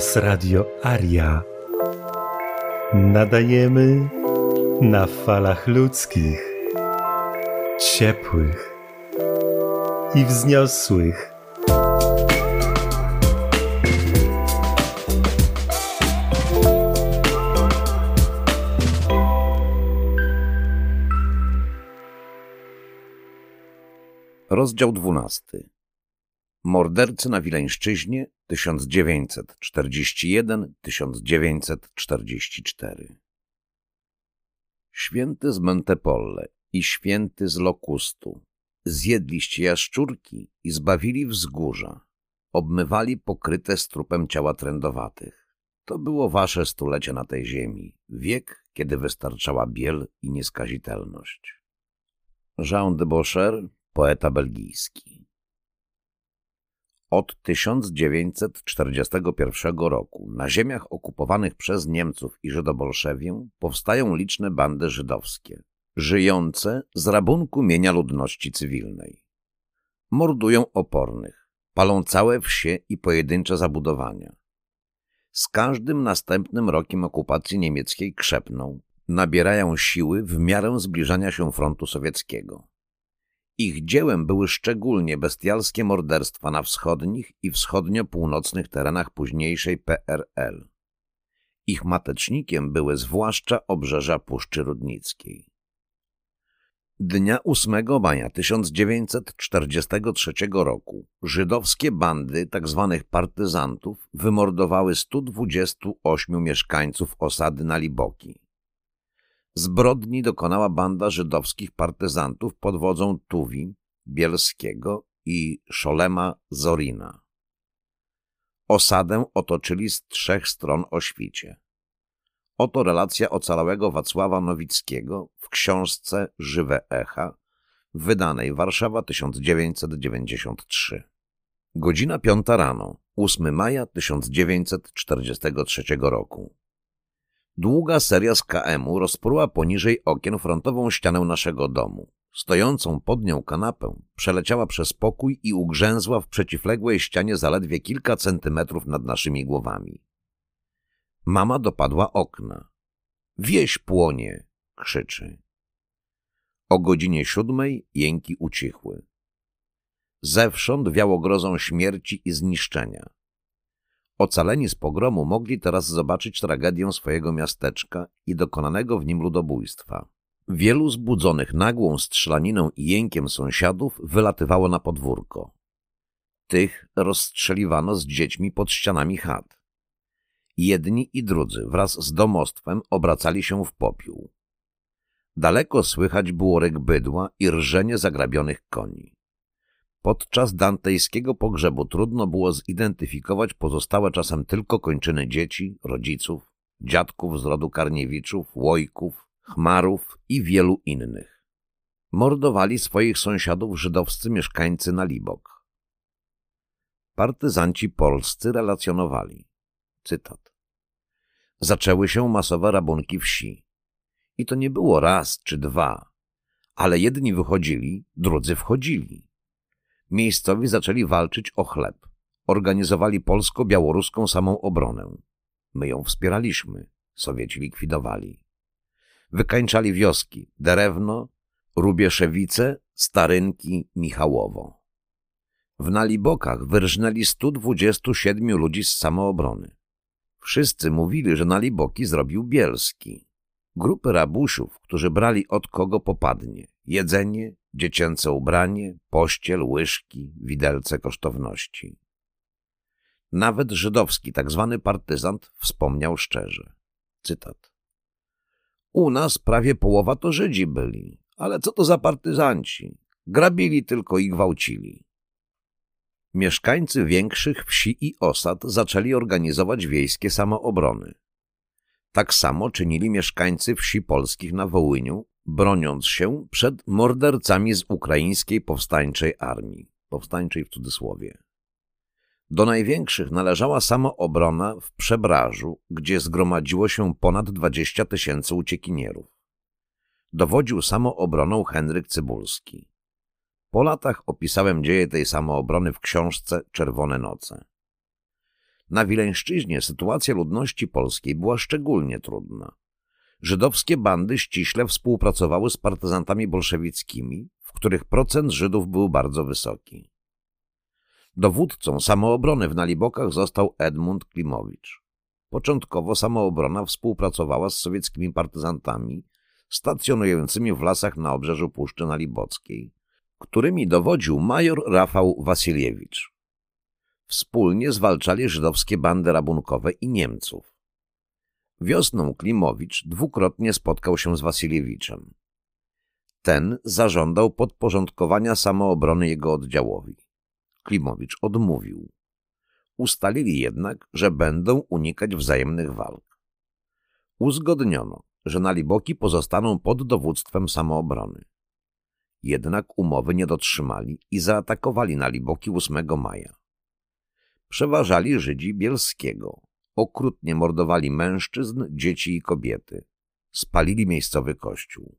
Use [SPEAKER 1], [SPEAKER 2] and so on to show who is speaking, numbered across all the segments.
[SPEAKER 1] Was Radio Aria. Nadajemy na falach ludzkich, ciepłych i wzniosłych.
[SPEAKER 2] Rozdział dwunasty. Mordercy na Wileńszczyźnie 1941-1944 Święty z Montepolle i święty z Lokustu zjedliście jaszczurki i zbawili wzgórza, obmywali pokryte strupem ciała trędowatych. To było wasze stulecie na tej ziemi, wiek, kiedy wystarczała biel i nieskazitelność. Jean de Bocher, poeta belgijski od 1941 roku na ziemiach okupowanych przez Niemców i Żydobolszewię powstają liczne bandy żydowskie, żyjące z rabunku mienia ludności cywilnej. Mordują opornych, palą całe wsie i pojedyncze zabudowania. Z każdym następnym rokiem okupacji niemieckiej krzepną, nabierają siły w miarę zbliżania się frontu sowieckiego. Ich dziełem były szczególnie bestialskie morderstwa na wschodnich i wschodnio-północnych terenach późniejszej PRL. Ich matecznikiem były zwłaszcza obrzeża Puszczy Rudnickiej. Dnia 8 maja 1943 roku żydowskie bandy tzw. Tak partyzantów wymordowały 128 mieszkańców osady na Liboki. Zbrodni dokonała banda żydowskich partyzantów pod wodzą Tuwi, Bielskiego i Szolema Zorina. Osadę otoczyli z trzech stron o świcie. Oto relacja ocalałego Wacława Nowickiego w książce Żywe Echa, wydanej Warszawa 1993. Godzina piąta rano, 8 maja 1943 roku. Długa seria z KM-u rozpruła poniżej okien frontową ścianę naszego domu. Stojącą pod nią kanapę przeleciała przez pokój i ugrzęzła w przeciwległej ścianie zaledwie kilka centymetrów nad naszymi głowami. Mama dopadła okna. Wieś płonie, krzyczy. O godzinie siódmej jęki ucichły. Zewsząd wiało grozą śmierci i zniszczenia. Ocaleni z pogromu mogli teraz zobaczyć tragedię swojego miasteczka i dokonanego w nim ludobójstwa. Wielu zbudzonych nagłą strzelaniną i jękiem sąsiadów wylatywało na podwórko. Tych rozstrzeliwano z dziećmi pod ścianami chat. Jedni i drudzy wraz z domostwem obracali się w popiół. Daleko słychać było ryk bydła i rżenie zagrabionych koni. Podczas dantejskiego pogrzebu trudno było zidentyfikować pozostałe czasem tylko kończyny dzieci, rodziców, dziadków z rodu Karniewiczów, Łojków, Chmarów i wielu innych. Mordowali swoich sąsiadów żydowscy mieszkańcy na Libok. Partyzanci polscy relacjonowali. Cytat. Zaczęły się masowe rabunki wsi. I to nie było raz czy dwa, ale jedni wychodzili, drudzy wchodzili Miejscowi zaczęli walczyć o chleb. Organizowali polsko-białoruską samą obronę. My ją wspieraliśmy. Sowieci likwidowali. Wykańczali wioski Derewno, Rubieszewice, Starynki, Michałowo. W Nalibokach wyrżnęli 127 ludzi z samoobrony. Wszyscy mówili, że Naliboki zrobił Bielski. Grupy rabusiów, którzy brali od kogo popadnie. Jedzenie, dziecięce ubranie, pościel, łyżki, widelce kosztowności. Nawet żydowski tak zwany partyzant wspomniał szczerze. Cytat. U nas prawie połowa to Żydzi byli, ale co to za partyzanci? Grabili tylko i gwałcili. Mieszkańcy większych wsi i osad zaczęli organizować wiejskie samoobrony. Tak samo czynili mieszkańcy wsi polskich na Wołyniu, broniąc się przed mordercami z ukraińskiej powstańczej armii, powstańczej w cudzysłowie. Do największych należała samoobrona w Przebrażu, gdzie zgromadziło się ponad 20 tysięcy uciekinierów. Dowodził samoobroną Henryk Cybulski. Po latach opisałem dzieje tej samoobrony w książce Czerwone noce. Na Wileńszczyźnie sytuacja ludności polskiej była szczególnie trudna. Żydowskie bandy ściśle współpracowały z partyzantami bolszewickimi, w których procent Żydów był bardzo wysoki. Dowódcą samoobrony w Nalibokach został Edmund Klimowicz. Początkowo samoobrona współpracowała z sowieckimi partyzantami stacjonującymi w lasach na obrzeżu Puszczy Nalibockiej, którymi dowodził major Rafał Wasiliewicz. Wspólnie zwalczali żydowskie bandy rabunkowe i Niemców. Wiosną Klimowicz dwukrotnie spotkał się z Wasiliewiczem. Ten zażądał podporządkowania samoobrony jego oddziałowi. Klimowicz odmówił. Ustalili jednak, że będą unikać wzajemnych walk. Uzgodniono, że Naliboki pozostaną pod dowództwem samoobrony. Jednak umowy nie dotrzymali i zaatakowali Naliboki 8 maja. Przeważali Żydzi Bielskiego, okrutnie mordowali mężczyzn, dzieci i kobiety. Spalili miejscowy kościół.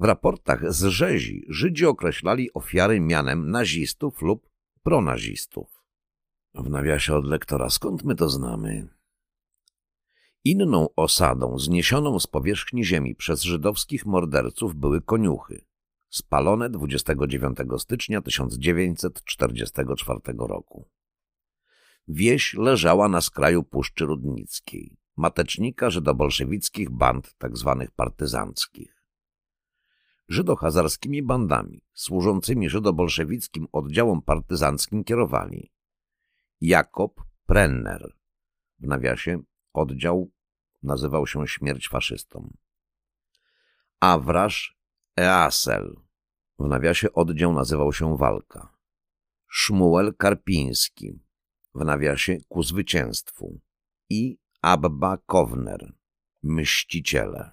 [SPEAKER 2] W raportach z rzezi Żydzi określali ofiary mianem nazistów lub pronazistów. W nawiasie od lektora, skąd my to znamy? Inną osadą zniesioną z powierzchni ziemi przez żydowskich morderców były koniuchy, spalone 29 stycznia 1944 roku. Wieś leżała na skraju Puszczy Rudnickiej, matecznika żydobolszewickich band tzw. Tak partyzanckich. Żydohazarskimi bandami służącymi żydobolszewickim oddziałom partyzanckim kierowali Jakob Prenner, w nawiasie oddział nazywał się Śmierć faszystom. Awrasz Easel, w nawiasie oddział nazywał się Walka. Szmuel Karpiński, w nawiasie ku zwycięstwu i Abba Kowner, mściciele.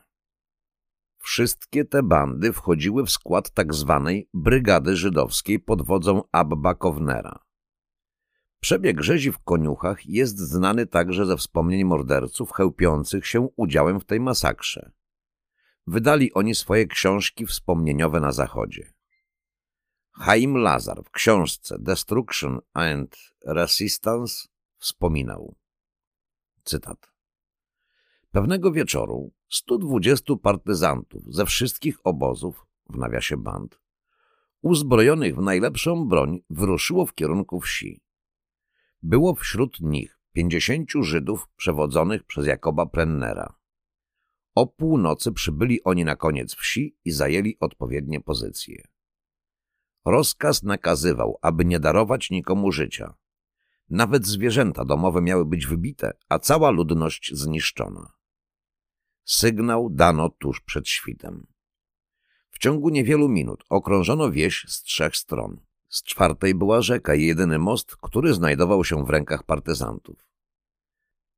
[SPEAKER 2] Wszystkie te bandy wchodziły w skład tak zwanej Brygady Żydowskiej pod wodzą Abba Kownera. Przebieg rzezi w koniuchach jest znany także ze wspomnień morderców chełpiących się udziałem w tej masakrze. Wydali oni swoje książki wspomnieniowe na zachodzie. Chaim Lazar w książce Destruction and Resistance wspominał, cytat, Pewnego wieczoru 120 partyzantów ze wszystkich obozów, w nawiasie band, uzbrojonych w najlepszą broń, wyruszyło w kierunku wsi. Było wśród nich 50 Żydów przewodzonych przez Jakoba Prennera. O północy przybyli oni na koniec wsi i zajęli odpowiednie pozycje. Rozkaz nakazywał, aby nie darować nikomu życia. Nawet zwierzęta domowe miały być wybite, a cała ludność zniszczona. Sygnał dano tuż przed świtem. W ciągu niewielu minut okrążono wieś z trzech stron. Z czwartej była rzeka i jedyny most, który znajdował się w rękach partyzantów.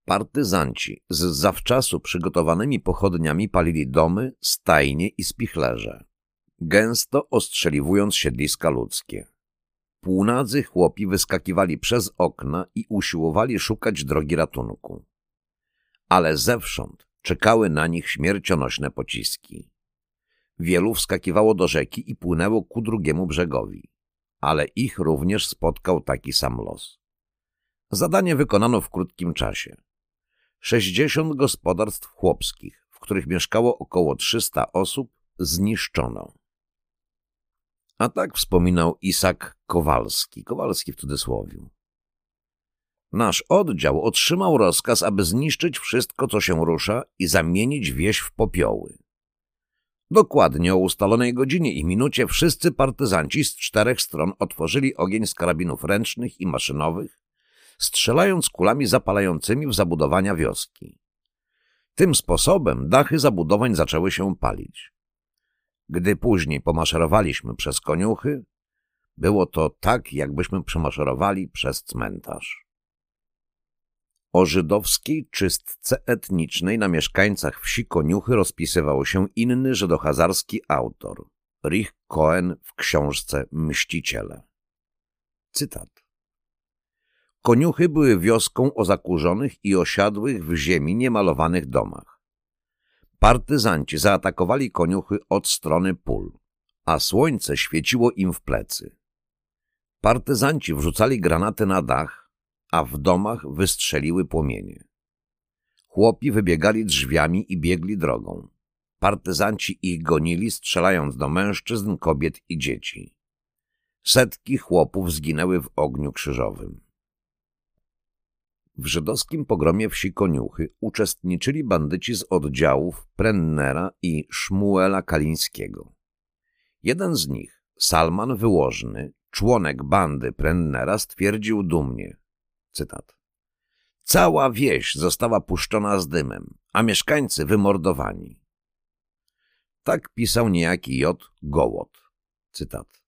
[SPEAKER 2] Partyzanci z zawczasu przygotowanymi pochodniami palili domy, stajnie i spichlerze gęsto ostrzeliwując siedliska ludzkie. Półnadzy chłopi wyskakiwali przez okna i usiłowali szukać drogi ratunku. Ale zewsząd czekały na nich śmiercionośne pociski. Wielu wskakiwało do rzeki i płynęło ku drugiemu brzegowi, ale ich również spotkał taki sam los. Zadanie wykonano w krótkim czasie. Sześćdziesiąt gospodarstw chłopskich, w których mieszkało około trzysta osób, zniszczono. A tak wspominał Isak Kowalski, Kowalski w cudzysłowie. Nasz oddział otrzymał rozkaz, aby zniszczyć wszystko, co się rusza i zamienić wieś w popioły. Dokładnie o ustalonej godzinie i minucie wszyscy partyzanci z czterech stron otworzyli ogień z karabinów ręcznych i maszynowych, strzelając kulami zapalającymi w zabudowania wioski. Tym sposobem dachy zabudowań zaczęły się palić. Gdy później pomaszerowaliśmy przez koniuchy, było to tak, jakbyśmy przemaszerowali przez cmentarz. O żydowskiej czystce etnicznej na mieszkańcach wsi Koniuchy rozpisywał się inny żydohazarski autor, Rich Cohen w książce Mściciele. Cytat. Koniuchy były wioską o zakurzonych i osiadłych w ziemi niemalowanych domach. Partyzanci zaatakowali koniuchy od strony pól, a słońce świeciło im w plecy. Partyzanci wrzucali granaty na dach, a w domach wystrzeliły płomienie. Chłopi wybiegali drzwiami i biegli drogą. Partyzanci ich gonili, strzelając do mężczyzn, kobiet i dzieci. Setki chłopów zginęły w ogniu krzyżowym. W żydowskim pogromie wsi Koniuchy uczestniczyli bandyci z oddziałów Prennera i Szmuela Kalińskiego. Jeden z nich, Salman Wyłożny, członek bandy Prennera, stwierdził dumnie, cytat, Cała wieś została puszczona z dymem, a mieszkańcy wymordowani. Tak pisał niejaki J. Gołot. Cytat.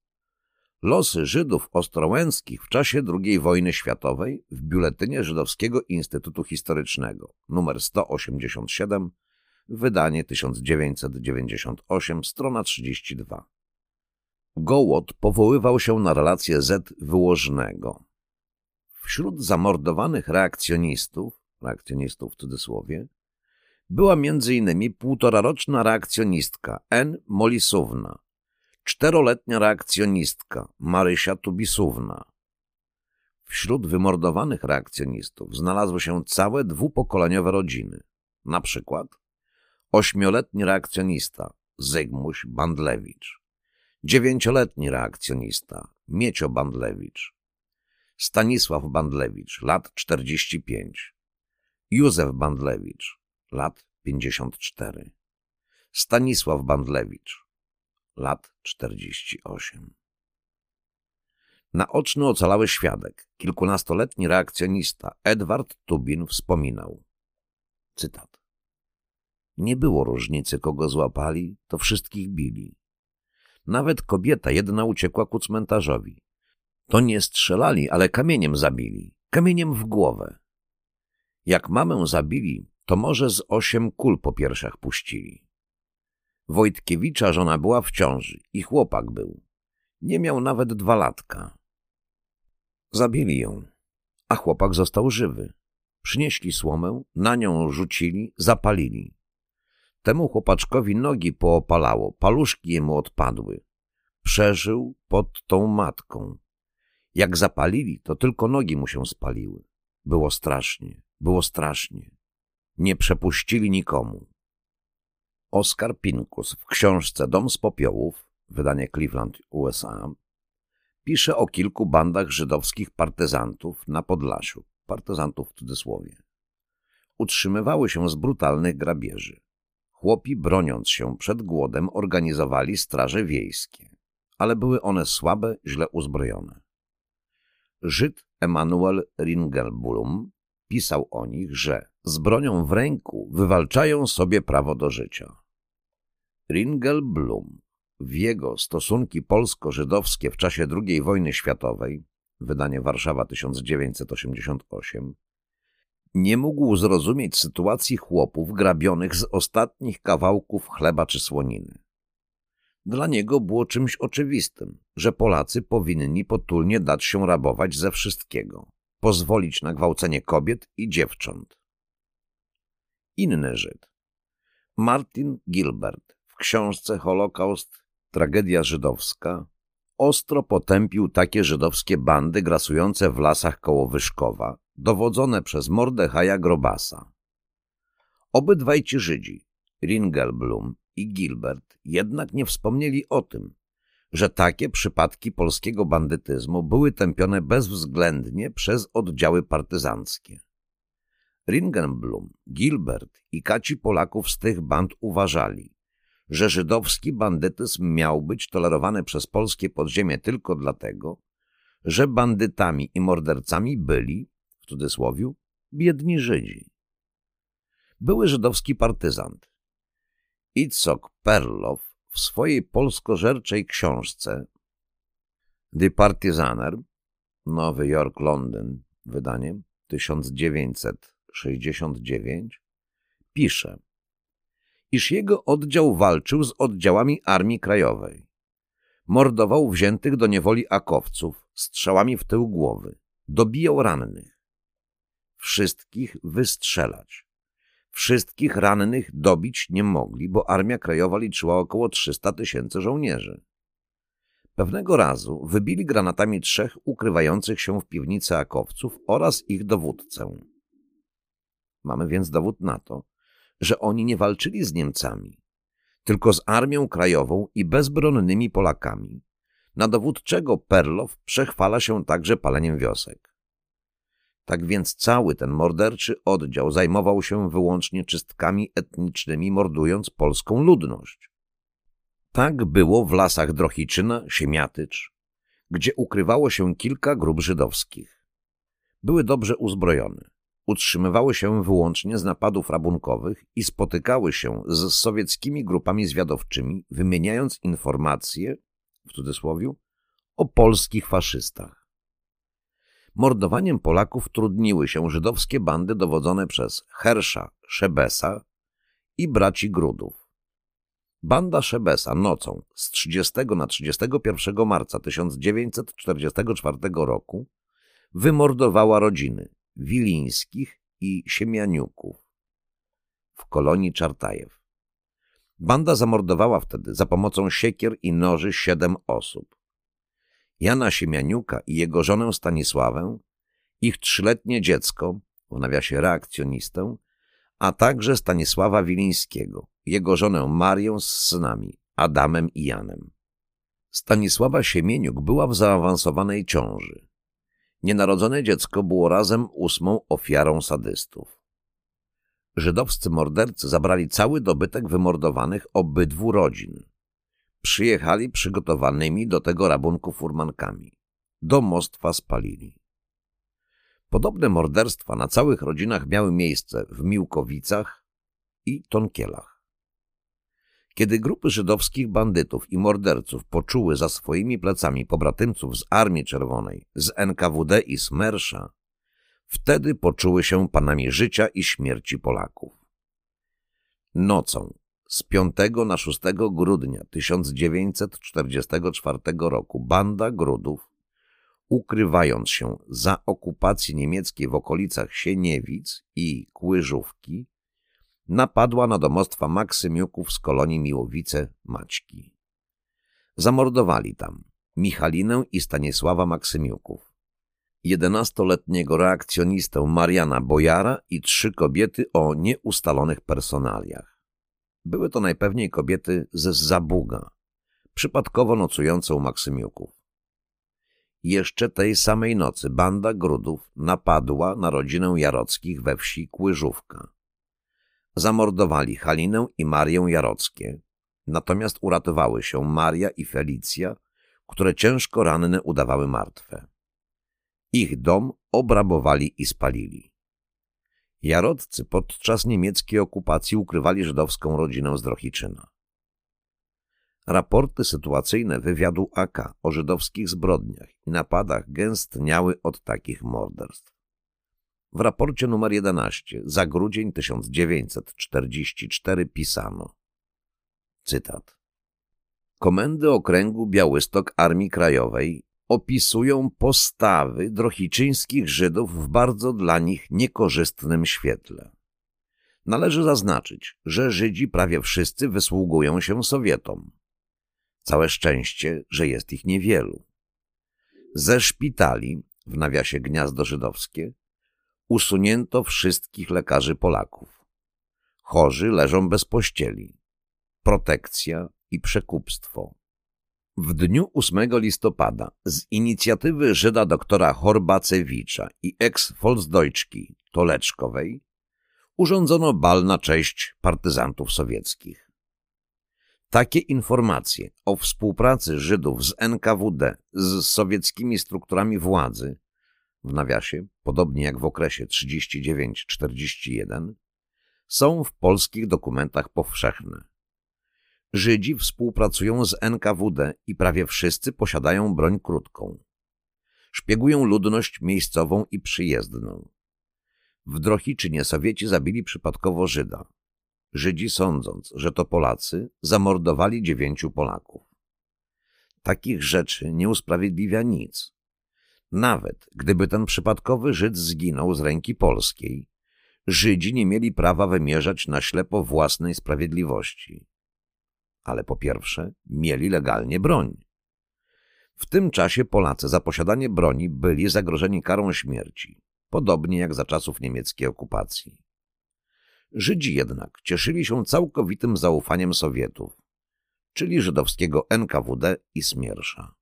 [SPEAKER 2] Losy Żydów ostrołęckich w czasie II wojny światowej w Biuletynie Żydowskiego Instytutu Historycznego nr 187, wydanie 1998, strona 32. Gołot powoływał się na relację Z wyłożnego. Wśród zamordowanych reakcjonistów, reakcjonistów w cudzysłowie, była innymi półtoraroczna reakcjonistka N. Molisówna, czteroletnia reakcjonistka Marysia Tubisówna. Wśród wymordowanych reakcjonistów znalazły się całe dwupokoleniowe rodziny, na przykład ośmioletni reakcjonista Zygmuś Bandlewicz, dziewięcioletni reakcjonista Miecio Bandlewicz, Stanisław Bandlewicz, lat 45, Józef Bandlewicz, lat 54, Stanisław Bandlewicz, lat 48. Naoczny ocalały świadek, kilkunastoletni reakcjonista Edward Tubin wspominał. Cytat. Nie było różnicy, kogo złapali, to wszystkich bili. Nawet kobieta jedna uciekła ku cmentarzowi. To nie strzelali, ale kamieniem zabili. Kamieniem w głowę. Jak mamę zabili, to może z osiem kul po piersiach puścili. Wojtkiewicza żona była w ciąży i chłopak był. Nie miał nawet dwa latka. Zabili ją, a chłopak został żywy. Przynieśli słomę, na nią rzucili, zapalili. Temu chłopaczkowi nogi poopalało, paluszki jemu odpadły. Przeżył pod tą matką. Jak zapalili, to tylko nogi mu się spaliły. Było strasznie, było strasznie. Nie przepuścili nikomu. Oskar Pinkus w książce Dom z popiołów, wydanie Cleveland, USA, pisze o kilku bandach żydowskich partyzantów na Podlasiu, partyzantów w cudzysłowie. Utrzymywały się z brutalnych grabieży. Chłopi, broniąc się przed głodem, organizowali straże wiejskie, ale były one słabe, źle uzbrojone. Żyd Emanuel Ringelblum pisał o nich, że z bronią w ręku wywalczają sobie prawo do życia. Ringelblum w jego Stosunki polsko-żydowskie w czasie II wojny światowej, wydanie Warszawa 1988, nie mógł zrozumieć sytuacji chłopów grabionych z ostatnich kawałków chleba czy słoniny. Dla niego było czymś oczywistym, że Polacy powinni potulnie dać się rabować ze wszystkiego, pozwolić na gwałcenie kobiet i dziewcząt. Inny Żyd, Martin Gilbert, w książce Holokaust Tragedia żydowska ostro potępił takie żydowskie bandy grasujące w lasach koło Wyszkowa, dowodzone przez Mordechaja Grobasa. Obydwaj ci Żydzi, Ringelblum i Gilbert, jednak nie wspomnieli o tym, że takie przypadki polskiego bandytyzmu były tępione bezwzględnie przez oddziały partyzanckie. Ringelblum, Gilbert i kaci Polaków z tych band uważali, że żydowski bandytyzm miał być tolerowany przez polskie podziemie tylko dlatego, że bandytami i mordercami byli, w cudzysłowie, biedni Żydzi. Były żydowski partyzant. Itzok Perlow w swojej polskożerczej książce The Partisaner, Nowy Jork, Londyn, wydanie 1969, pisze iż jego oddział walczył z oddziałami Armii Krajowej. Mordował wziętych do niewoli akowców strzałami w tył głowy. Dobijał rannych. Wszystkich wystrzelać. Wszystkich rannych dobić nie mogli, bo Armia Krajowa liczyła około 300 tysięcy żołnierzy. Pewnego razu wybili granatami trzech ukrywających się w piwnicy akowców oraz ich dowódcę. Mamy więc dowód na to, że oni nie walczyli z Niemcami, tylko z Armią Krajową i bezbronnymi Polakami, na dowód czego Perlow przechwala się także paleniem wiosek. Tak więc cały ten morderczy oddział zajmował się wyłącznie czystkami etnicznymi, mordując polską ludność. Tak było w lasach Drohiczyna, Siemiatycz, gdzie ukrywało się kilka grup żydowskich. Były dobrze uzbrojone, utrzymywały się wyłącznie z napadów rabunkowych i spotykały się z sowieckimi grupami zwiadowczymi, wymieniając informacje, w cudzysłowie, o polskich faszystach. Mordowaniem Polaków trudniły się żydowskie bandy dowodzone przez Hersza Szebesa i braci Grudów. Banda Szebesa nocą z 30 na 31 marca 1944 roku wymordowała rodziny Wilińskich i Siemianiuków w kolonii Czartajew. Banda zamordowała wtedy za pomocą siekier i noży siedem osób. Jana Siemianiuka i jego żonę Stanisławę, ich trzyletnie dziecko, w nawiasie reakcjonistę, a także Stanisława Wilińskiego, jego żonę Marię z synami, Adamem i Janem. Stanisława Siemieniuk była w zaawansowanej ciąży. Nienarodzone dziecko było razem ósmą ofiarą sadystów. Żydowscy mordercy zabrali cały dobytek wymordowanych obydwu rodzin. Przyjechali przygotowanymi do tego rabunku furmankami. Domostwa spalili. Podobne morderstwa na całych rodzinach miały miejsce w Miłkowicach i Tonkielach. Kiedy grupy żydowskich bandytów i morderców poczuły za swoimi plecami pobratymców z Armii Czerwonej, z NKWD i Smersza, wtedy poczuły się panami życia i śmierci Polaków. Nocą z 5 na 6 grudnia 1944 roku banda Grudów, ukrywając się za okupacji niemieckiej w okolicach Sieniewic i Kłyżówki, napadła na domostwa Maksymiuków z kolonii Miłowice Maćki. Zamordowali tam Michalinę i Stanisława Maksymiuków, jedenastoletniego reakcjonistę Mariana Bojara i trzy kobiety o nieustalonych personaliach. Były to najpewniej kobiety ze Zabuga, przypadkowo nocujące u Maksymiuków. Jeszcze tej samej nocy banda Grudów napadła na rodzinę Jarockich we wsi Kłyżówka. Zamordowali Halinę i Marię Jarockie, natomiast uratowały się Maria i Felicja, które ciężko ranne udawały martwe. Ich dom obrabowali i spalili. Jaroccy podczas niemieckiej okupacji ukrywali żydowską rodzinę z Drohiczyna. Raporty sytuacyjne wywiadu AK o żydowskich zbrodniach i napadach gęstniały od takich morderstw. W raporcie numer 11 za grudzień 1944 pisano cytat Komendy Okręgu Białystok Armii Krajowej opisują postawy drohiczyńskich Żydów w bardzo dla nich niekorzystnym świetle. Należy zaznaczyć, że Żydzi prawie wszyscy wysługują się Sowietom. Całe szczęście, że jest ich niewielu. Ze szpitali, w nawiasie gniazdo żydowskie, usunięto wszystkich lekarzy Polaków. Chorzy leżą bez pościeli. Protekcja i przekupstwo. W dniu 8 listopada z inicjatywy Żyda doktora Horbacewicza i ex-Volksdeutschki Toleczkowej urządzono bal na cześć partyzantów sowieckich. Takie informacje o współpracy Żydów z NKWD z sowieckimi strukturami władzy, w nawiasie, podobnie jak w okresie 39-41, są w polskich dokumentach powszechne. Żydzi współpracują z NKWD i prawie wszyscy posiadają broń krótką. Szpiegują ludność miejscową i przyjezdną. W Drohiczynie Sowieci zabili przypadkowo Żyda. Żydzi sądząc, że to Polacy, zamordowali dziewięciu Polaków. Takich rzeczy nie usprawiedliwia nic. Nawet gdyby ten przypadkowy Żyd zginął z ręki polskiej, Żydzi nie mieli prawa wymierzać na ślepo własnej sprawiedliwości ale po pierwsze mieli legalnie broń. W tym czasie Polacy za posiadanie broni byli zagrożeni karą śmierci, podobnie jak za czasów niemieckiej okupacji. Żydzi jednak cieszyli się całkowitym zaufaniem Sowietów, czyli żydowskiego NKWD i Smiersza.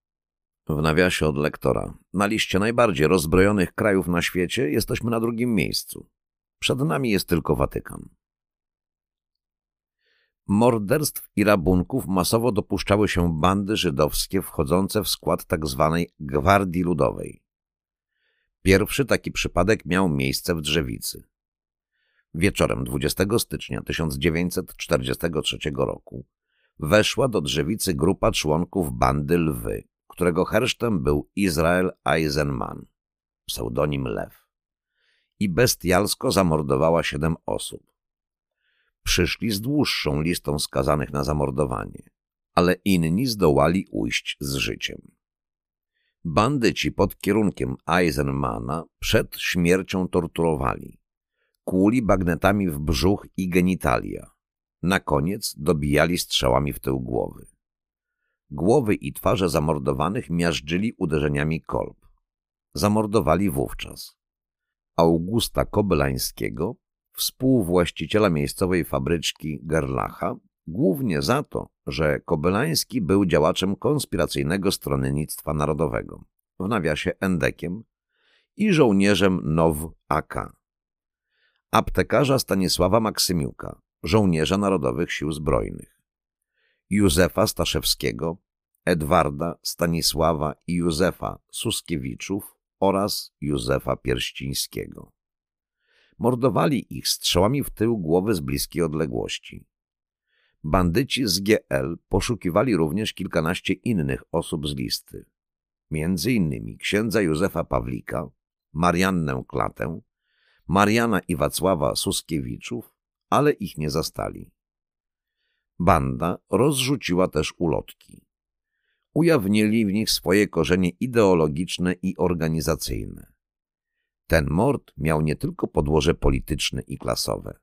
[SPEAKER 2] W nawiasie od lektora. Na liście najbardziej rozbrojonych krajów na świecie jesteśmy na drugim miejscu. Przed nami jest tylko Watykan. Morderstw i rabunków masowo dopuszczały się bandy żydowskie wchodzące w skład tzw. Tak Gwardii Ludowej. Pierwszy taki przypadek miał miejsce w Drzewicy. Wieczorem 20 stycznia 1943 roku weszła do Drzewicy grupa członków bandy Lwy, którego hersztem był Izrael Eisenman, pseudonim Lew, i bestialsko zamordowała siedem osób. Przyszli z dłuższą listą skazanych na zamordowanie, ale inni zdołali ujść z życiem. Bandyci pod kierunkiem Eisenmana przed śmiercią torturowali. Kłuli bagnetami w brzuch i genitalia. Na koniec dobijali strzałami w tył głowy. Głowy i twarze zamordowanych miażdżyli uderzeniami kolb. Zamordowali wówczas Augusta Kobelańskiego, współwłaściciela miejscowej fabryczki Gerlacha, głównie za to, że Kobelański był działaczem konspiracyjnego stronnictwa narodowego, w nawiasie endekiem, i żołnierzem NOW AK. Aptekarza Stanisława Maksymiuka, żołnierza Narodowych Sił Zbrojnych. Józefa Staszewskiego, Edwarda, Stanisława i Józefa Suskiewiczów oraz Józefa Pierścińskiego. Mordowali ich strzałami w tył głowy z bliskiej odległości. Bandyci z GL poszukiwali również kilkanaście innych osób z listy. Między innymi księdza Józefa Pawlika, Mariannę Klatę, Mariana i Wacława Suskiewiczów, ale ich nie zastali. Banda rozrzuciła też ulotki. Ujawnili w nich swoje korzenie ideologiczne i organizacyjne. Ten mord miał nie tylko podłoże polityczne i klasowe,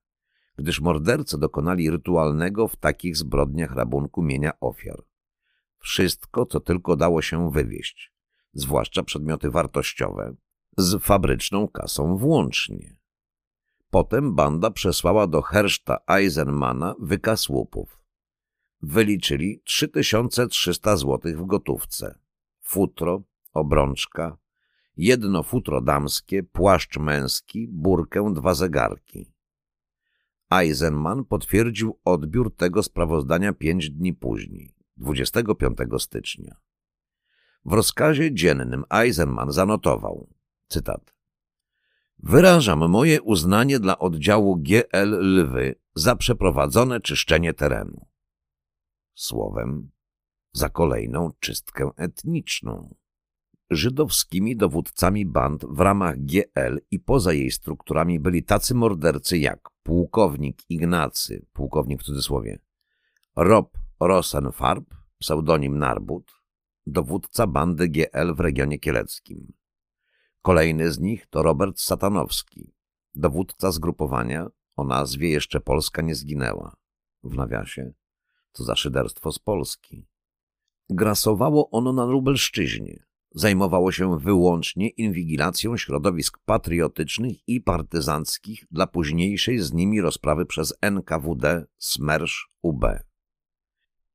[SPEAKER 2] gdyż mordercy dokonali rytualnego w takich zbrodniach rabunku mienia ofiar. Wszystko, co tylko dało się wywieźć, zwłaszcza przedmioty wartościowe, z fabryczną kasą włącznie. Potem banda przesłała do Herszta Eisenmana wykaz łupów. Wyliczyli 3300 zł w gotówce. Futro, obrączka, jedno futro damskie, płaszcz męski, burkę, dwa zegarki. Eisenman potwierdził odbiór tego sprawozdania pięć dni później, 25 stycznia. W rozkazie dziennym Eisenman zanotował, cytat, Wyrażam moje uznanie dla oddziału GL Lwy za przeprowadzone czyszczenie terenu. Słowem, za kolejną czystkę etniczną. Żydowskimi dowódcami band w ramach GL i poza jej strukturami byli tacy mordercy jak pułkownik Ignacy, pułkownik w cudzysłowie, Rob Rosenfarb, pseudonim Narbut, dowódca bandy GL w regionie kieleckim. Kolejny z nich to Robert Satanowski, dowódca zgrupowania o nazwie Jeszcze Polska nie zginęła. W nawiasie, co za szyderstwo z Polski. Grasowało ono na Lubelszczyźnie. Zajmowało się wyłącznie inwigilacją środowisk patriotycznych i partyzanckich dla późniejszej z nimi rozprawy przez NKWD Smersz UB.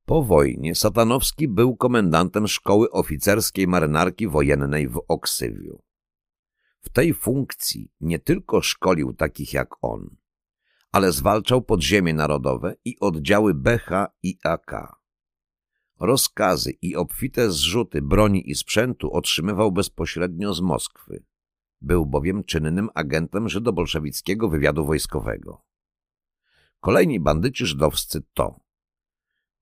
[SPEAKER 2] Po wojnie Satanowski był komendantem szkoły oficerskiej marynarki wojennej w Oksywiu. W tej funkcji nie tylko szkolił takich jak on, ale zwalczał podziemie narodowe i oddziały BH i AK. Rozkazy i obfite zrzuty broni i sprzętu otrzymywał bezpośrednio z Moskwy. Był bowiem czynnym agentem żydobolszewickiego wywiadu wojskowego. Kolejni bandyci żydowscy to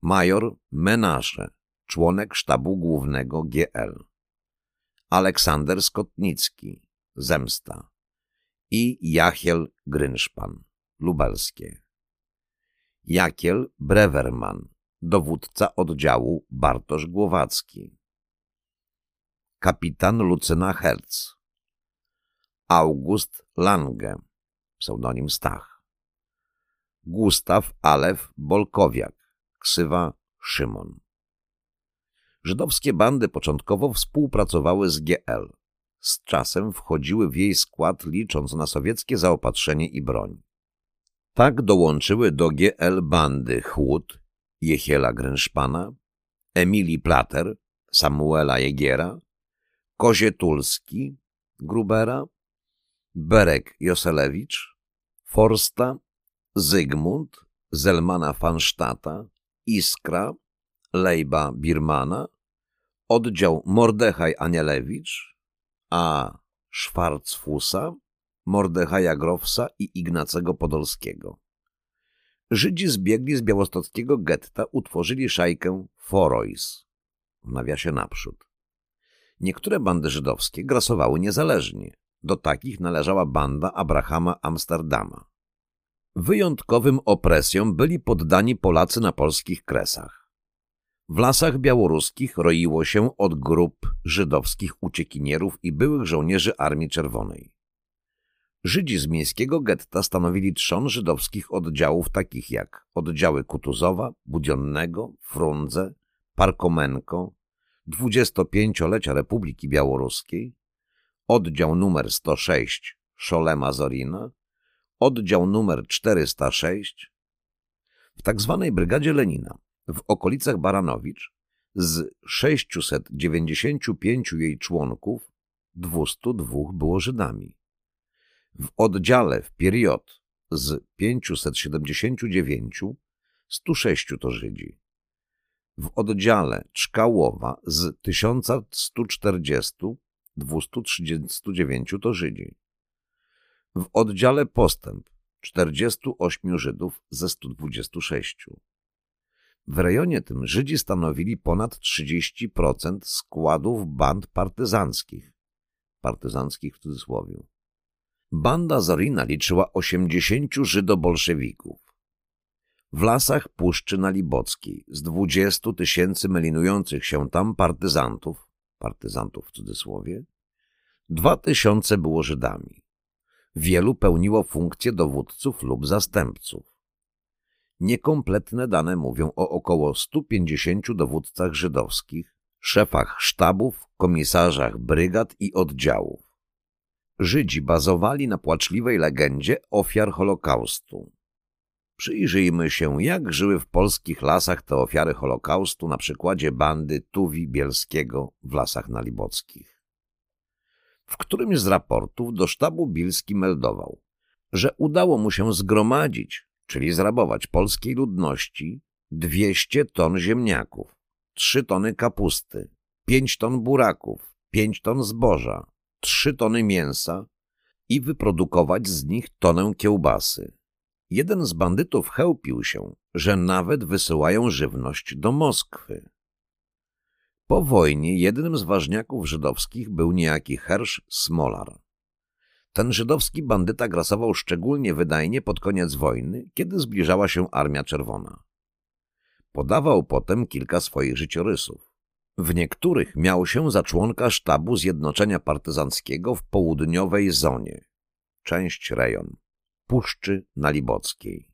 [SPEAKER 2] major Menasze, członek sztabu głównego GL, Aleksander Skotnicki, Zemsta i Jachiel Grynszpan, lubelskie. Jakiel Brewerman, dowódca oddziału Bartosz Głowacki. Kapitan Lucyna Herz. August Lange, pseudonim Stach. Gustaw Alef Bolkowiak, ksywa Szymon. Żydowskie bandy początkowo współpracowały z GL. Z czasem wchodziły w jej skład licząc na sowieckie zaopatrzenie i broń. Tak dołączyły do GL bandy Chłód, Jechiela Grynszpana, Emilii Plater, Samuela Jegiera, Kozietulski, Grubera, Berek Joselewicz, Forsta, Zygmunt, Zelmana Fanstata, Iskra, Lejba Birmana, oddział Mordechaj Anielewicz, a. Schwarzfusa, Mordechaja Grofsa i Ignacego Podolskiego. Żydzi zbiegli z białostockiego getta utworzyli szajkę Forois, w nawiasie naprzód. Niektóre bandy żydowskie grasowały niezależnie. Do takich należała banda Abrahama Amsterdama. Wyjątkowym opresjom byli poddani Polacy na polskich kresach. W lasach białoruskich roiło się od grup żydowskich uciekinierów i byłych żołnierzy Armii Czerwonej. Żydzi z miejskiego getta stanowili trzon żydowskich oddziałów takich jak oddziały Kutuzowa, Budionnego, Frundze, Parkomenko, 25-lecia Republiki Białoruskiej, oddział numer 106 Szolema Zorina, oddział numer 406 w tak zwanej Brygadzie Lenina w okolicach Baranowicz z 695 jej członków 202 było Żydami. W oddziale w period z 579 106 to Żydzi. W oddziale Czkałowa z 1140 239 to Żydzi. W oddziale Postęp 48 Żydów ze 126. W rejonie tym Żydzi stanowili ponad 30% składów band partyzanckich, partyzanckich w cudzysłowie. Banda Zorina liczyła 80 żydobolszewików. W lasach Puszczy Nalibockiej z 20 tysięcy melinujących się tam partyzantów, partyzantów w cudzysłowie, dwa tysiące było Żydami. Wielu pełniło funkcje dowódców lub zastępców. Niekompletne dane mówią o około 150 dowódcach żydowskich, szefach sztabów, komisarzach brygad i oddziałów. Żydzi bazowali na płaczliwej legendzie ofiar Holokaustu. Przyjrzyjmy się, jak żyły w polskich lasach te ofiary Holokaustu na przykładzie bandy Tuwi Bielskiego w Lasach Nalibockich. W którymś z raportów do sztabu Bilski meldował, że udało mu się zgromadzić, czyli zrabować polskiej ludności 200 ton ziemniaków, 3 tony kapusty, 5 ton buraków, 5 ton zboża, 3 tony mięsa i wyprodukować z nich tonę kiełbasy. Jeden z bandytów chełpił się, że nawet wysyłają żywność do Moskwy. Po wojnie jednym z ważniaków żydowskich był niejaki Hersz Smolar. Ten żydowski bandyta grasował szczególnie wydajnie pod koniec wojny, kiedy zbliżała się Armia Czerwona. Podawał potem kilka swoich życiorysów. W niektórych miał się za członka sztabu Zjednoczenia Partyzanckiego w południowej zonie, część rejon, Puszczy Nalibockiej.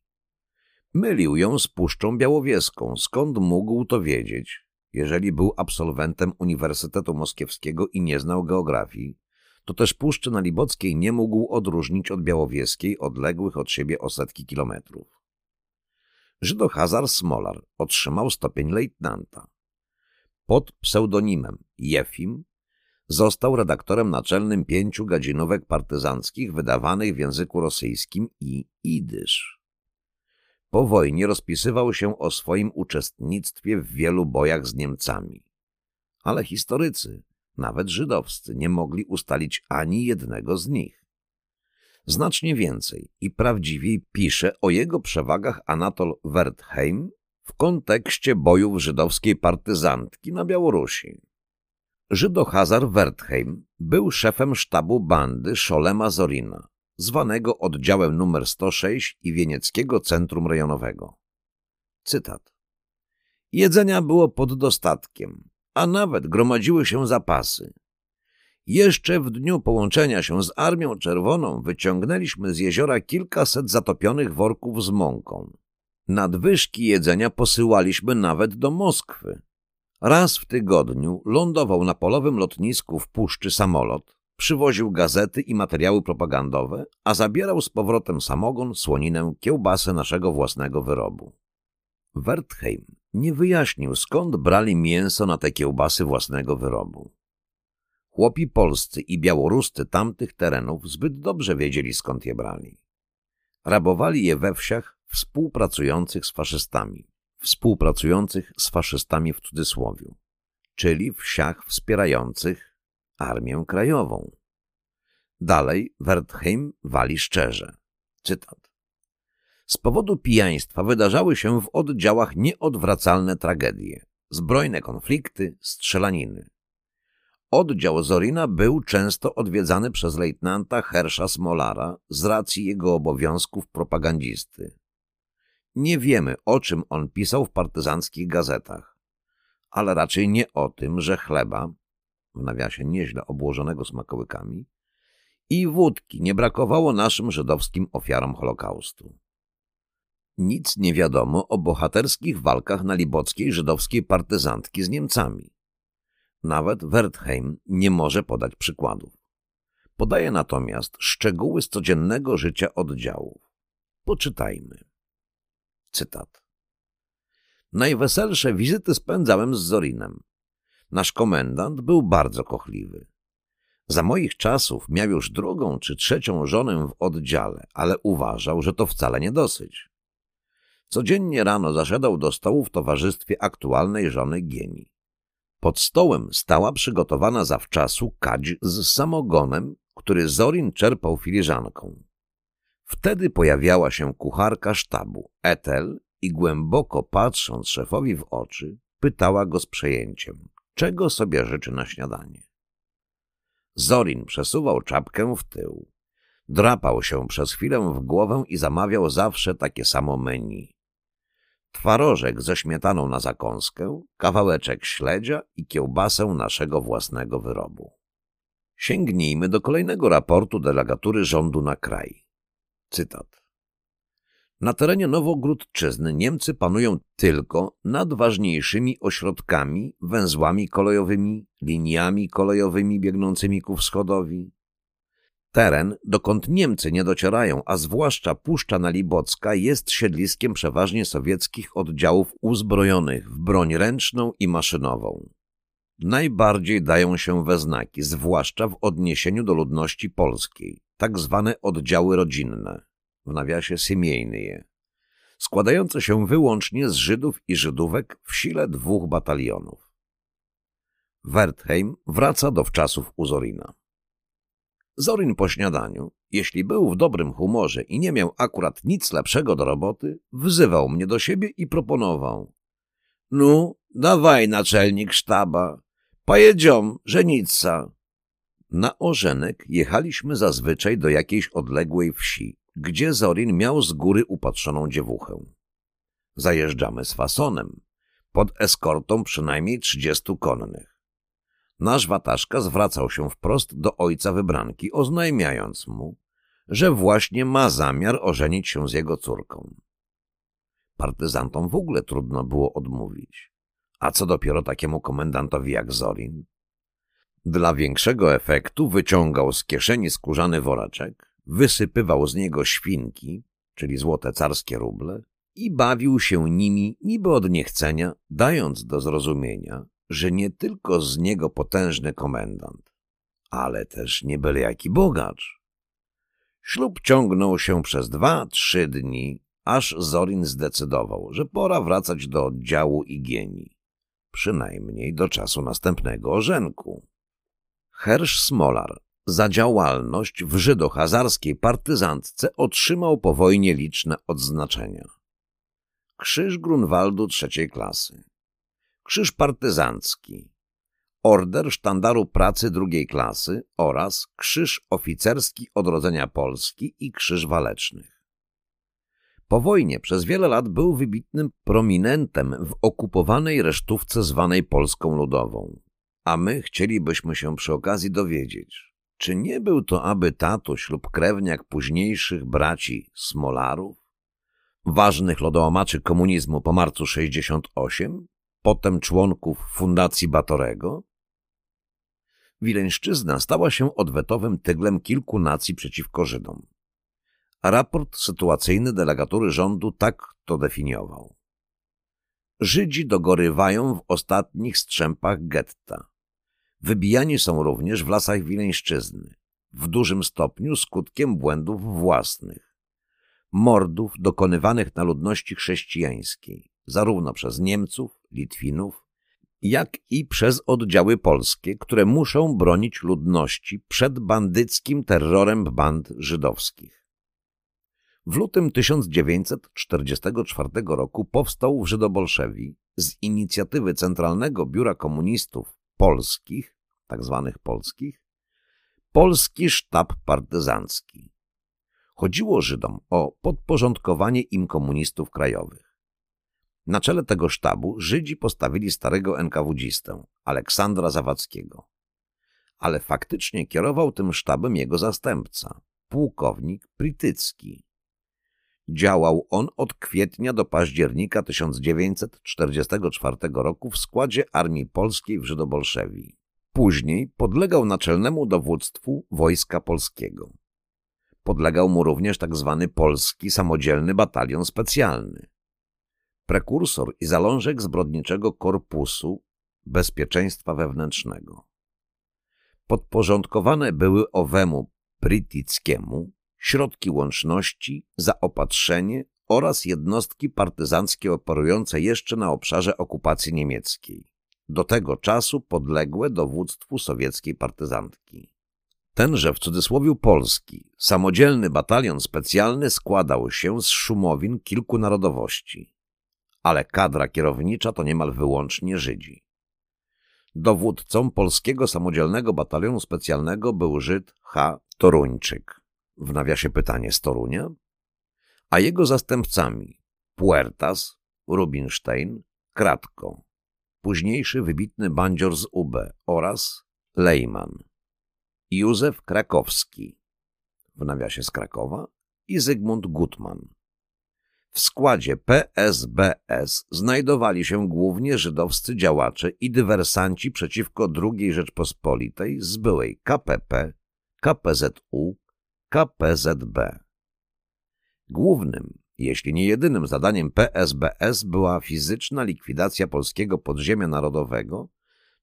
[SPEAKER 2] Mylił ją z Puszczą Białowieską, skąd mógł to wiedzieć, jeżeli był absolwentem Uniwersytetu Moskiewskiego i nie znał geografii, to też Puszczy Nalibockiej nie mógł odróżnić od Białowieskiej, odległych od siebie o setki kilometrów. Żydohazar Smolar otrzymał stopień lejtnanta. Pod pseudonimem Jefim został redaktorem naczelnym pięciu gadzinówek partyzanckich wydawanych w języku rosyjskim i idysz. Po wojnie rozpisywał się o swoim uczestnictwie w wielu bojach z Niemcami. Ale historycy, nawet żydowscy, nie mogli ustalić ani jednego z nich. Znacznie więcej i prawdziwiej pisze o jego przewagach Anatol Wertheim w kontekście bojów żydowskiej partyzantki na Białorusi. Żydohazar Wertheim był szefem sztabu bandy Szolema Zorina, zwanego oddziałem numer 106 i Wienieckiego Centrum Rejonowego. Cytat. Jedzenia było pod dostatkiem, a nawet gromadziły się zapasy. Jeszcze w dniu połączenia się z Armią Czerwoną wyciągnęliśmy z jeziora kilkaset zatopionych worków z mąką. Nadwyżki jedzenia posyłaliśmy nawet do Moskwy, Raz w tygodniu lądował na polowym lotnisku w puszczy samolot, przywoził gazety i materiały propagandowe, a zabierał z powrotem samogon, słoninę, kiełbasę naszego własnego wyrobu. Wertheim nie wyjaśnił, skąd brali mięso na te kiełbasy własnego wyrobu. Chłopi polscy i białoruscy tamtych terenów zbyt dobrze wiedzieli, skąd je brali. Rabowali je we wsiach współpracujących z faszystami, współpracujących z faszystami w cudzysłowiu, czyli wsiach wspierających Armię Krajową. Dalej Wertheim wali szczerze. Cytat. Z powodu pijaństwa wydarzały się w oddziałach nieodwracalne tragedie, zbrojne konflikty, strzelaniny. Oddział Zorina był często odwiedzany przez lejtnanta Hersza Smolara z racji jego obowiązków propagandzisty. Nie wiemy, o czym on pisał w partyzanckich gazetach, ale raczej nie o tym, że chleba, w nawiasie nieźle obłożonego smakołykami, i wódki nie brakowało naszym żydowskim ofiarom Holokaustu. Nic nie wiadomo o bohaterskich walkach na libockiej żydowskiej partyzantki z Niemcami. Nawet Wertheim nie może podać przykładów. Podaje natomiast szczegóły z codziennego życia oddziałów. Poczytajmy. Cytat. Najweselsze wizyty spędzałem z Zorinem. Nasz komendant był bardzo kochliwy. Za moich czasów miał już drugą czy trzecią żonę w oddziale, ale uważał, że to wcale nie dosyć. Codziennie rano zasiadał do stołu w towarzystwie aktualnej żony Gieni. Pod stołem stała przygotowana zawczasu kadź z samogonem, który Zorin czerpał filiżanką. Wtedy pojawiała się kucharka sztabu, Etel, i głęboko patrząc szefowi w oczy, pytała go z przejęciem, czego sobie życzy na śniadanie. Zorin przesuwał czapkę w tył. Drapał się przez chwilę w głowę i zamawiał zawsze takie samo menu. Twarożek ze śmietaną na zakąskę, kawałeczek śledzia i kiełbasę naszego własnego wyrobu. Sięgnijmy do kolejnego raportu delegatury rządu na kraj. Cytat. Na terenie Nowogródczyzny Niemcy panują tylko nad ważniejszymi ośrodkami, węzłami kolejowymi, liniami kolejowymi biegnącymi ku wschodowi. Teren, dokąd Niemcy nie docierają, a zwłaszcza Puszcza Nalibocka, jest siedliskiem przeważnie sowieckich oddziałów uzbrojonych w broń ręczną i maszynową. Najbardziej dają się we znaki, zwłaszcza w odniesieniu do ludności polskiej, tak zwane oddziały rodzinne w nawiasie Siemiejnyje, składające się wyłącznie z Żydów i Żydówek w sile dwóch batalionów. Wertheim wraca do wczasów u Zorina. Zorin po śniadaniu, jeśli był w dobrym humorze i nie miał akurat nic lepszego do roboty, wzywał mnie do siebie i proponował. — No, dawaj, naczelnik sztaba, pojedziom, żenica. Na Orzenek jechaliśmy zazwyczaj do jakiejś odległej wsi, gdzie Zorin miał z góry upatrzoną dziewuchę. Zajeżdżamy z fasonem, pod eskortą przynajmniej trzydziestu konnych. Nasz wataszka zwracał się wprost do ojca wybranki, oznajmiając mu, że właśnie ma zamiar ożenić się z jego córką. Partyzantom w ogóle trudno było odmówić. A co dopiero takiemu komendantowi jak Zorin? Dla większego efektu wyciągał z kieszeni skórzany woreczek, wysypywał z niego świnki, czyli złote carskie ruble, i bawił się nimi niby od niechcenia, dając do zrozumienia, że nie tylko z niego potężny komendant, ale też nie byle jaki bogacz. Ślub ciągnął się przez dwa, trzy dni, aż Zorin zdecydował, że pora wracać do oddziału Igieni, przynajmniej do czasu następnego orzenku. Hersz Smolar za działalność w żydohazarskiej partyzantce otrzymał po wojnie liczne odznaczenia. Krzyż Grunwaldu trzeciej klasy, Krzyż Partyzancki, Order Sztandaru Pracy drugiej klasy oraz Krzyż Oficerski Odrodzenia Polski i Krzyż Walecznych. Po wojnie przez wiele lat był wybitnym prominentem w okupowanej resztówce zwanej Polską Ludową, a my chcielibyśmy się przy okazji dowiedzieć, czy nie był to aby tatuś lub krewniak późniejszych braci Smolarów? Ważnych lodołamaczy komunizmu po marcu 68? potem członków Fundacji Batorego? Wileńszczyzna stała się odwetowym tyglem kilku nacji przeciwko Żydom. A raport sytuacyjny delegatury rządu tak to definiował. Żydzi dogorywają w ostatnich strzępach getta. Wybijani są również w lasach Wileńszczyzny, w dużym stopniu skutkiem błędów własnych, mordów dokonywanych na ludności chrześcijańskiej, zarówno przez Niemców, Litwinów, jak i przez oddziały polskie, które muszą bronić ludności przed bandyckim terrorem band żydowskich. W lutym 1944 roku powstał w Żydobolszewi z inicjatywy Centralnego Biura Komunistów Polskich. Tak polskich, Polski Sztab Partyzancki. Chodziło Żydom o podporządkowanie im komunistów krajowych. Na czele tego sztabu Żydzi postawili starego NKWdzistę, Aleksandra Zawadzkiego. Ale faktycznie kierował tym sztabem jego zastępca, pułkownik Pritycki. Działał on od kwietnia do października 1944 roku w składzie Armii Polskiej w Żydobolszewii. Później podlegał naczelnemu dowództwu Wojska Polskiego. Podlegał mu również tzw. Tak Polski Samodzielny Batalion Specjalny. Prekursor i zalążek zbrodniczego korpusu bezpieczeństwa wewnętrznego. Podporządkowane były owemu Pritickiemu środki łączności, zaopatrzenie oraz jednostki partyzanckie operujące jeszcze na obszarze okupacji niemieckiej, do tego czasu podległe dowództwu sowieckiej partyzantki. Tenże w cudzysłowie polski, samodzielny batalion specjalny składał się z szumowin kilku narodowości, ale kadra kierownicza to niemal wyłącznie Żydzi. Dowódcą polskiego samodzielnego batalionu specjalnego był Żyd H. Toruńczyk w nawiasie pytanie z Torunia, a jego zastępcami Puertas, Rubinstein, Kratko, późniejszy wybitny bandzior z UB oraz Lejman, Józef Krakowski, w nawiasie z Krakowa i Zygmunt Gutman. W składzie PSBS znajdowali się głównie żydowscy działacze i dywersanci przeciwko II Rzeczpospolitej z byłej KPP, KPZU, KPZB. Głównym, jeśli nie jedynym zadaniem PSBS była fizyczna likwidacja polskiego podziemia narodowego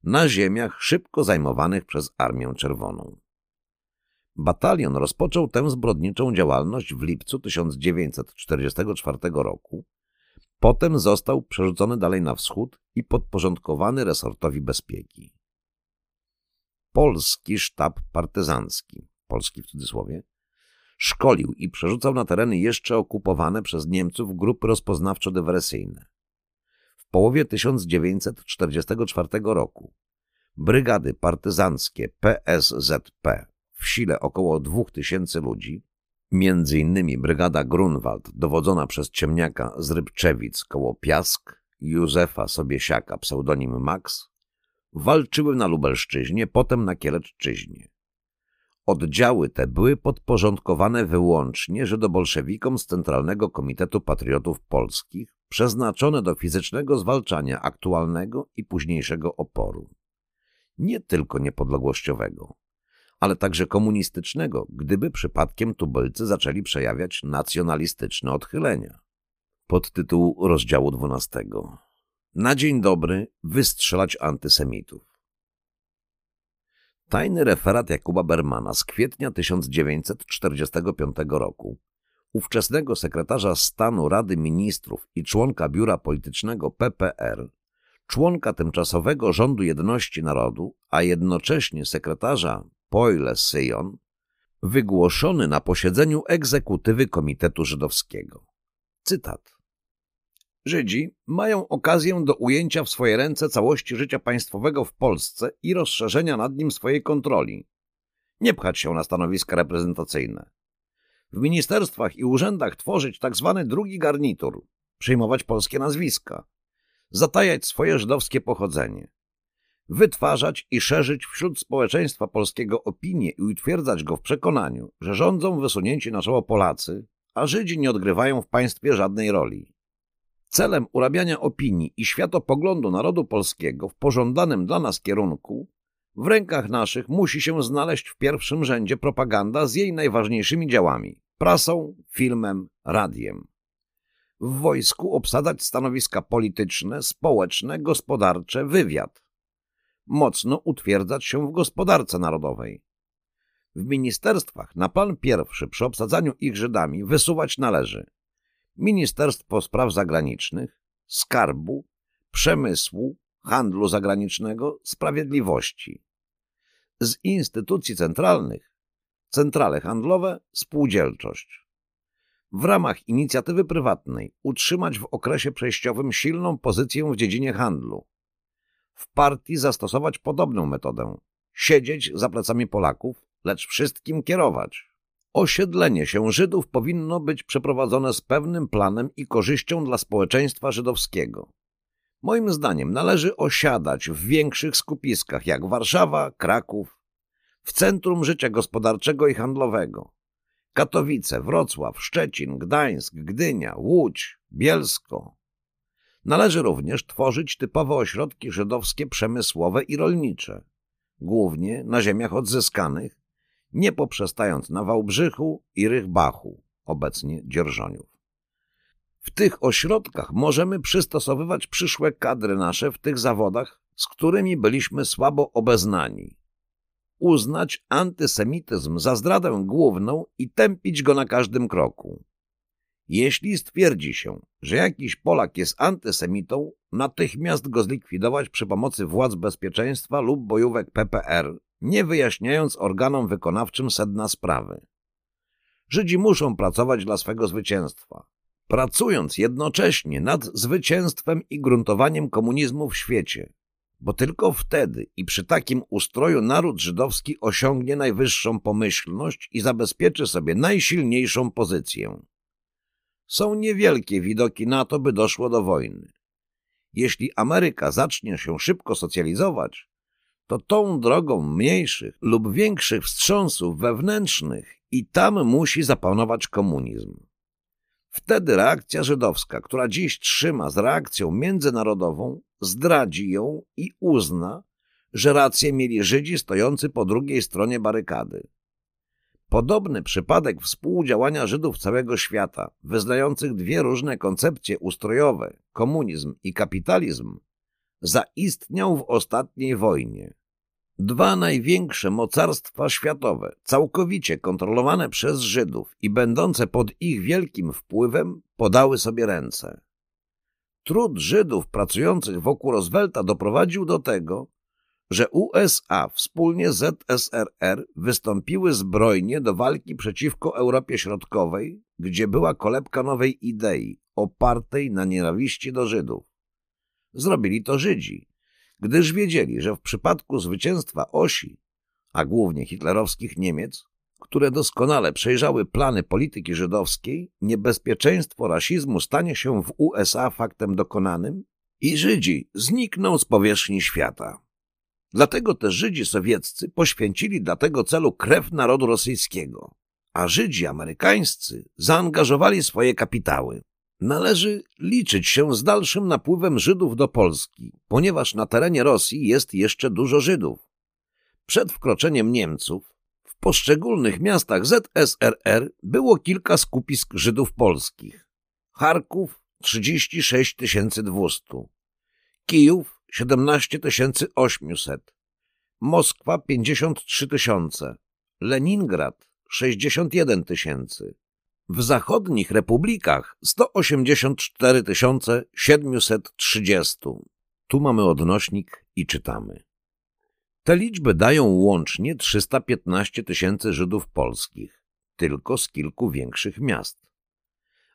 [SPEAKER 2] na ziemiach szybko zajmowanych przez Armię Czerwoną. Batalion rozpoczął tę zbrodniczą działalność w lipcu 1944 roku, potem został przerzucony dalej na wschód i podporządkowany resortowi bezpieki. Polski Sztab Partyzancki, polski w cudzysłowie, szkolił i przerzucał na tereny jeszcze okupowane przez Niemców grupy rozpoznawczo-dywersyjne. W połowie 1944 roku brygady partyzanckie PSZP w sile około 2000 ludzi, innymi brygada Grunwald dowodzona przez ciemniaka z Rybczewic koło Piask, Józefa Sobiesiaka pseudonim Max, walczyły na Lubelszczyźnie, potem na Kieleczczyźnie. Oddziały te były podporządkowane wyłącznie żydobolszewikom z Centralnego Komitetu Patriotów Polskich, przeznaczone do fizycznego zwalczania aktualnego i późniejszego oporu. Nie tylko niepodległościowego, ale także komunistycznego, gdyby przypadkiem tubylcy zaczęli przejawiać nacjonalistyczne odchylenia. Pod tytuł rozdziału 12. Na dzień dobry wystrzelać antysemitów. Tajny referat Jakuba Bermana z kwietnia 1945 roku, ówczesnego sekretarza stanu Rady Ministrów i członka biura politycznego PPR, członka tymczasowego rządu jedności narodu, a jednocześnie sekretarza Poile Syjon, wygłoszony na posiedzeniu egzekutywy Komitetu Żydowskiego. Cytat. Żydzi mają okazję do ujęcia w swoje ręce całości życia państwowego w Polsce i rozszerzenia nad nim swojej kontroli. Nie pchać się na stanowiska reprezentacyjne. W ministerstwach i urzędach tworzyć tak zwany drugi garnitur, przyjmować polskie nazwiska, zatajać swoje żydowskie pochodzenie, wytwarzać i szerzyć wśród społeczeństwa polskiego opinię i utwierdzać go w przekonaniu, że rządzą wysunięci na czoło Polacy, a Żydzi nie odgrywają w państwie żadnej roli Celem urabiania opinii i światopoglądu narodu polskiego w pożądanym dla nas kierunku w rękach naszych musi się znaleźć w pierwszym rzędzie propaganda z jej najważniejszymi działami prasą, filmem, radiem. W wojsku obsadzać stanowiska polityczne, społeczne, gospodarcze, wywiad. Mocno utwierdzać się w gospodarce narodowej. W ministerstwach na plan pierwszy przy obsadzaniu ich Żydami wysuwać należy Ministerstwo Spraw Zagranicznych, Skarbu, Przemysłu, Handlu Zagranicznego, Sprawiedliwości. Z instytucji centralnych centrale handlowe, spółdzielczość. W ramach inicjatywy prywatnej utrzymać w okresie przejściowym silną pozycję w dziedzinie handlu. W partii zastosować podobną metodę. Siedzieć za plecami Polaków, lecz wszystkim kierować. Osiedlenie się Żydów powinno być przeprowadzone z pewnym planem i korzyścią dla społeczeństwa żydowskiego. Moim zdaniem należy osiadać w większych skupiskach jak Warszawa, Kraków, w centrum życia gospodarczego i handlowego. Katowice, Wrocław, Szczecin, Gdańsk, Gdynia, Łódź, Bielsko. Należy również tworzyć typowe ośrodki żydowskie przemysłowe i rolnicze, głównie na ziemiach odzyskanych, nie poprzestając na Wałbrzychu i Rychbachu, obecnie Dzierżoniów. W tych ośrodkach możemy przystosowywać przyszłe kadry nasze w tych zawodach, z którymi byliśmy słabo obeznani, uznać antysemityzm za zdradę główną i tępić go na każdym kroku. Jeśli stwierdzi się, że jakiś Polak jest antysemitą, natychmiast go zlikwidować przy pomocy władz bezpieczeństwa lub bojówek PPR, nie wyjaśniając organom wykonawczym sedna sprawy. Żydzi muszą pracować dla swego zwycięstwa, pracując jednocześnie nad zwycięstwem i gruntowaniem komunizmu w świecie, bo tylko wtedy i przy takim ustroju naród żydowski osiągnie najwyższą pomyślność i zabezpieczy sobie najsilniejszą pozycję. Są niewielkie widoki na to, by doszło do wojny. Jeśli Ameryka zacznie się szybko socjalizować, to tą drogą mniejszych lub większych wstrząsów wewnętrznych i tam musi zapanować komunizm. Wtedy reakcja żydowska, która dziś trzyma z reakcją międzynarodową, zdradzi ją i uzna, że rację mieli Żydzi stojący po drugiej stronie barykady. Podobny przypadek współdziałania Żydów całego świata, wyznających dwie różne koncepcje ustrojowe, komunizm i kapitalizm, zaistniał w ostatniej wojnie. Dwa największe mocarstwa światowe, całkowicie kontrolowane przez Żydów i będące pod ich wielkim wpływem, podały sobie ręce. Trud Żydów pracujących wokół Roosevelta doprowadził do tego, że USA wspólnie z ZSRR wystąpiły zbrojnie do walki przeciwko Europie Środkowej, gdzie była kolebka nowej idei, opartej na nienawiści do Żydów. Zrobili to Żydzi, gdyż wiedzieli, że w przypadku zwycięstwa osi, a głównie hitlerowskich Niemiec, które doskonale przejrzały plany polityki żydowskiej, niebezpieczeństwo rasizmu stanie się w USA faktem dokonanym i Żydzi znikną z powierzchni świata. Dlatego też Żydzi sowieccy poświęcili dla tego celu krew narodu rosyjskiego, a Żydzi amerykańscy zaangażowali swoje kapitały. Należy liczyć się z dalszym napływem Żydów do Polski, ponieważ na terenie Rosji jest jeszcze dużo Żydów. Przed wkroczeniem Niemców w poszczególnych miastach ZSRR było kilka skupisk Żydów polskich. Charków 36 200, Kijów 17 800, Moskwa 53 000, Leningrad 61 tysięcy. W zachodnich republikach 184 730. Tu mamy odnośnik i czytamy. Te liczby dają łącznie 315 tysięcy Żydów polskich, tylko z kilku większych miast.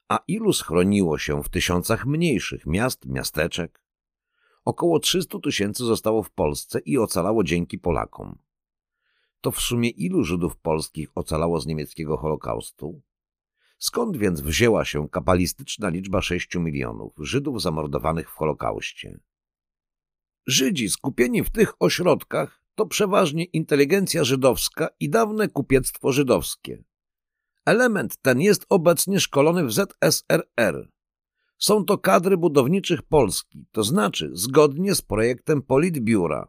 [SPEAKER 2] A ilu schroniło się w tysiącach mniejszych miast, miasteczek? Około 300 tysięcy zostało w Polsce i ocalało dzięki Polakom. To w sumie ilu Żydów polskich ocalało z niemieckiego Holokaustu? Skąd więc wzięła się kabalistyczna liczba 6 milionów Żydów zamordowanych w Holokauście? Żydzi skupieni w tych ośrodkach to przeważnie inteligencja żydowska i dawne kupiectwo żydowskie. Element ten jest obecnie szkolony w ZSRR. Są to kadry budowniczych Polski, to znaczy zgodnie z projektem Politbiura.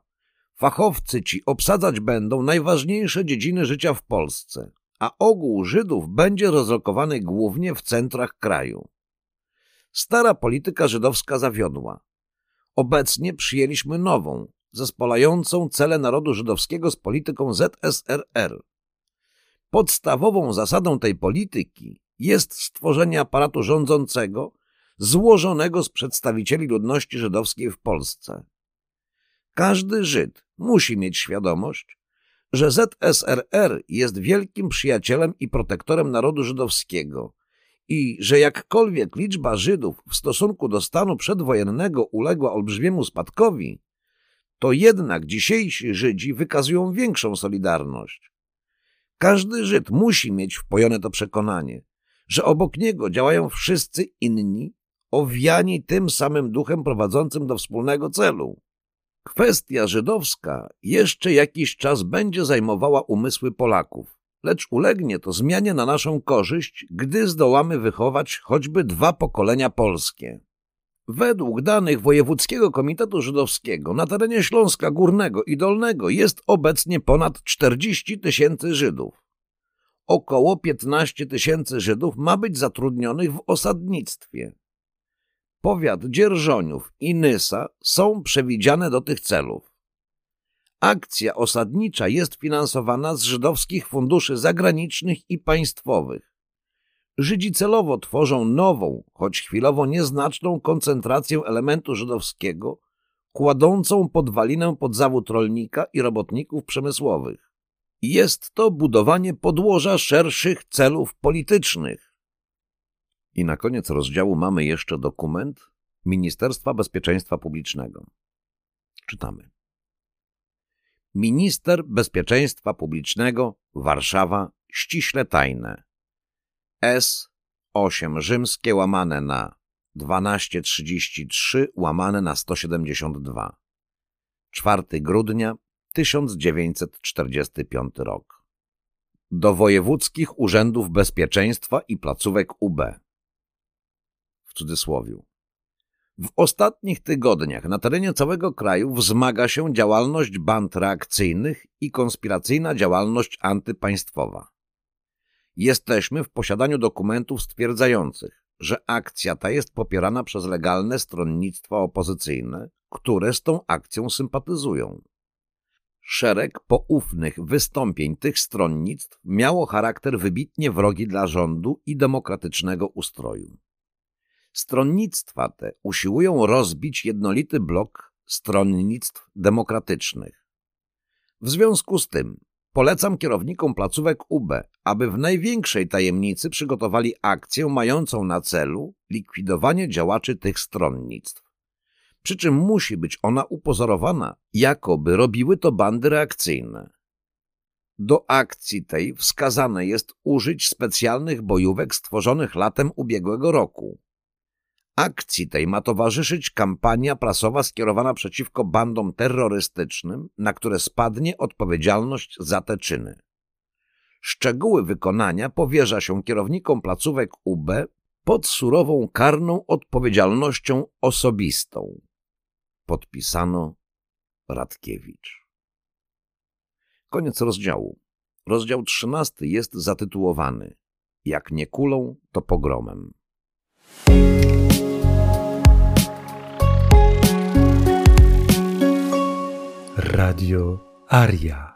[SPEAKER 2] Fachowcy ci obsadzać będą najważniejsze dziedziny życia w Polsce, a ogół Żydów będzie rozlokowany głównie w centrach kraju. Stara polityka żydowska zawiodła. Obecnie przyjęliśmy nową, zespolającą cele narodu żydowskiego z polityką ZSRR. Podstawową zasadą tej polityki jest stworzenie aparatu rządzącego złożonego z przedstawicieli ludności żydowskiej w Polsce. Każdy Żyd musi mieć świadomość, że ZSRR jest wielkim przyjacielem i protektorem narodu żydowskiego i że jakkolwiek liczba Żydów w stosunku do stanu przedwojennego uległa olbrzymiemu spadkowi, to jednak dzisiejsi Żydzi wykazują większą solidarność. Każdy Żyd musi mieć wpojone to przekonanie, że obok niego działają wszyscy inni, owiani tym samym duchem prowadzącym do wspólnego celu. Kwestia żydowska jeszcze jakiś czas będzie zajmowała umysły Polaków, lecz ulegnie to zmianie na naszą korzyść, gdy zdołamy wychować choćby dwa pokolenia polskie. Według danych Wojewódzkiego Komitetu Żydowskiego na terenie Śląska Górnego i Dolnego jest obecnie ponad 40 tysięcy Żydów. Około 15 tysięcy Żydów ma być zatrudnionych w osadnictwie. Powiat Dzierżoniów i Nysa są przewidziane do tych celów. Akcja osadnicza jest finansowana z żydowskich funduszy zagranicznych i państwowych. Żydzi celowo tworzą nową, choć chwilowo nieznaczną koncentrację elementu żydowskiego, kładącą podwalinę pod zawód rolnika i robotników przemysłowych. Jest to budowanie podłoża szerszych celów politycznych. I na koniec rozdziału mamy jeszcze dokument Ministerstwa Bezpieczeństwa Publicznego. Czytamy. Minister Bezpieczeństwa Publicznego Warszawa ściśle tajne S 8 rzymskie łamane na 1233 łamane na 172 4 grudnia 1945 rok do wojewódzkich urzędów bezpieczeństwa i placówek UB w cudzysłowiu w ostatnich tygodniach na terenie całego kraju wzmaga się działalność band reakcyjnych i konspiracyjna działalność antypaństwowa. Jesteśmy w posiadaniu dokumentów stwierdzających, że akcja ta jest popierana przez legalne stronnictwa opozycyjne, które z tą akcją sympatyzują. Szereg poufnych wystąpień tych stronnictw miało charakter wybitnie wrogi dla rządu i demokratycznego ustroju. Stronnictwa te usiłują rozbić jednolity blok stronnictw demokratycznych. W związku z tym polecam kierownikom placówek UB, aby w największej tajemnicy przygotowali akcję mającą na celu likwidowanie działaczy tych stronnictw. Przy czym musi być ona upozorowana, jakoby robiły to bandy reakcyjne. Do akcji tej wskazane jest użyć specjalnych bojówek stworzonych latem ubiegłego roku. Akcji tej ma towarzyszyć kampania prasowa skierowana przeciwko bandom terrorystycznym, na które spadnie odpowiedzialność za te czyny. Szczegóły wykonania powierza się kierownikom placówek UB pod surową karną odpowiedzialnością osobistą. Podpisano Radkiewicz. Koniec rozdziału. Rozdział trzynasty jest zatytułowany Jak nie kulą, to pogromem.
[SPEAKER 1] Radio Aria.